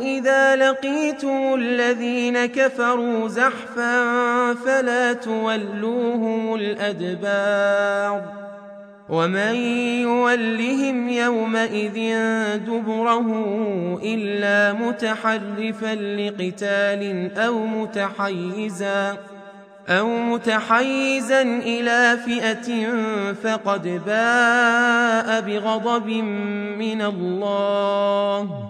إذا لقيتم الذين كفروا زحفا فلا تولوهم الأدبار ومن يولهم يومئذ دبره إلا متحرفا لقتال أو متحيزاً أو متحيزا إلى فئة فقد باء بغضب من الله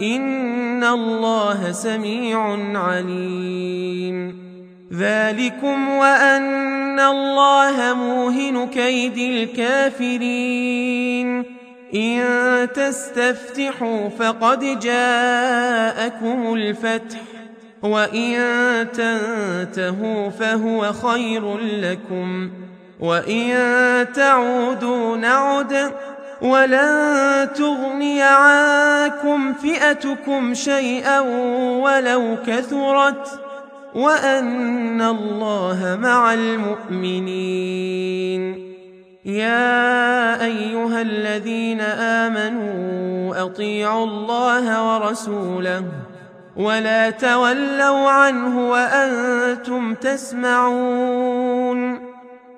إن الله سميع عليم. ذلكم وأن الله موهن كيد الكافرين. إن تستفتحوا فقد جاءكم الفتح وإن تنتهوا فهو خير لكم وإن تعودوا نعد ولن تغني عنكم فئتكم شيئا ولو كثرت وأن الله مع المؤمنين. يا أيها الذين آمنوا أطيعوا الله ورسوله ولا تولوا عنه وأنتم تسمعون.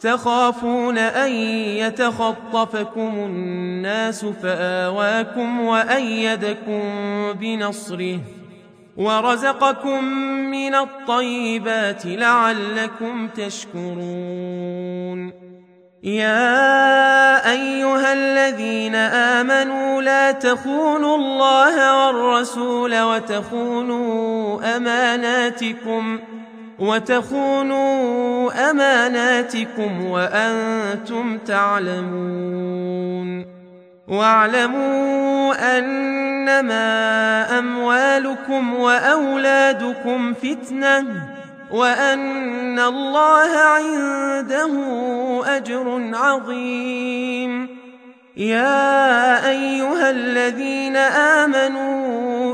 تخافون أن يتخطفكم الناس فآواكم وأيدكم بنصره ورزقكم من الطيبات لعلكم تشكرون يا أيها الذين آمنوا لا تخونوا الله والرسول وتخونوا أماناتكم ۖ وتخونوا أماناتكم وأنتم تعلمون. واعلموا أنما أموالكم وأولادكم فتنة وأن الله عنده أجر عظيم. يا أيها الذين آمنوا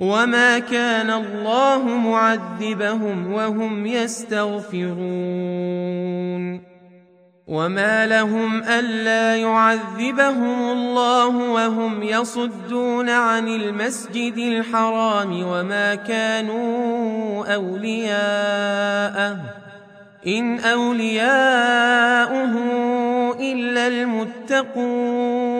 وما كان الله معذبهم وهم يستغفرون وما لهم الا يعذبهم الله وهم يصدون عن المسجد الحرام وما كانوا اولياءه ان اولياؤه الا المتقون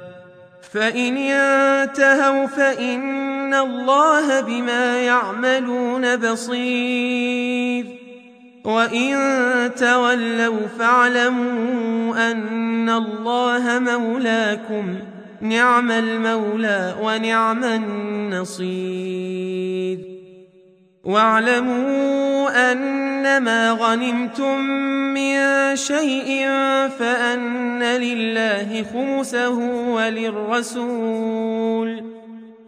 فإن ينتهوا فإن الله بما يعملون بصير وإن تولوا فاعلموا أن الله مولاكم نعم المولى ونعم النصير واعلموا أنما غنمتم من شيء فأن لله خمسه وللرسول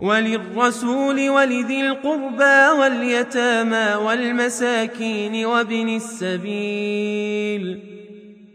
وللرسول ولذي القربى واليتامى والمساكين وابن السبيل.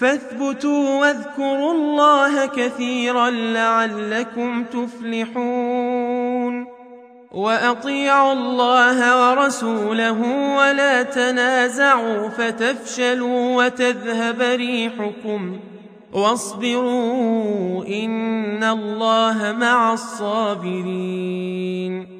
فاثبتوا واذكروا الله كثيرا لعلكم تفلحون. وأطيعوا الله ورسوله ولا تنازعوا فتفشلوا وتذهب ريحكم. واصبروا إن الله مع الصابرين.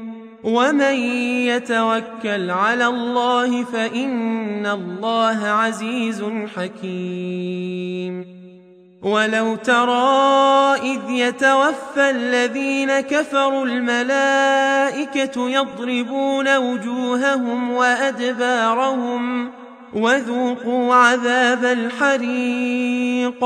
ومن يتوكل على الله فإن الله عزيز حكيم ولو ترى إذ يتوفى الذين كفروا الملائكة يضربون وجوههم وأدبارهم وذوقوا عذاب الحريق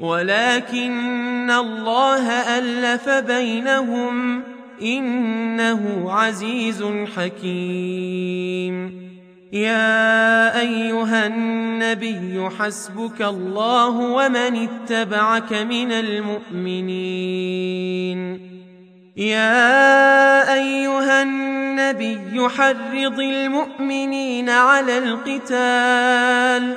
ولكن الله ألف بينهم إنه عزيز حكيم. يا أيها النبي حسبك الله ومن اتبعك من المؤمنين. يا أيها النبي حرض المؤمنين على القتال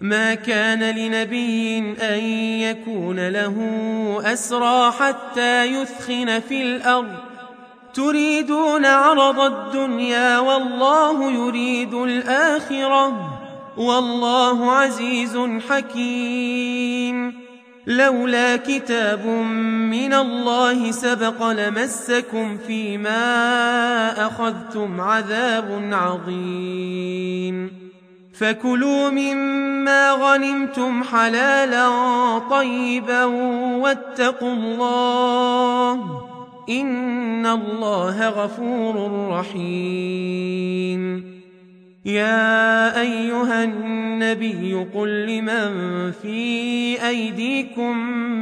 ما كان لنبي أن يكون له أسرى حتى يثخن في الأرض. تريدون عرض الدنيا والله يريد الآخرة. والله عزيز حكيم. لولا كتاب من الله سبق لمسكم فيما أخذتم عذاب عظيم. فكلوا مما غنمتم حلالا طيبا واتقوا الله إن الله غفور رحيم. يا أيها النبي قل لمن في أيديكم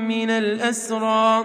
من الأسرى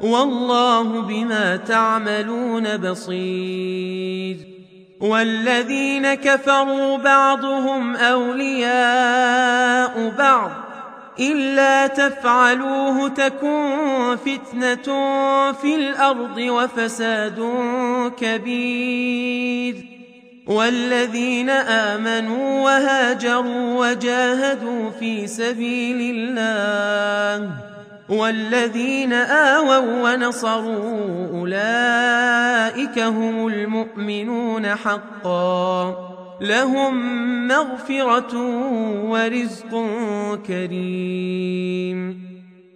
والله بما تعملون بصير. والذين كفروا بعضهم أولياء بعض. إلا تفعلوه تكن فتنة في الأرض وفساد كبير. والذين آمنوا وهاجروا وجاهدوا في سبيل الله. والذين آووا ونصروا أولئك هم المؤمنون حقا. لهم مغفرة ورزق كريم.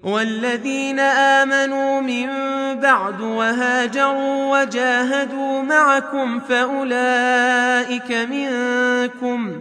والذين آمنوا من بعد وهاجروا وجاهدوا معكم فأولئك منكم.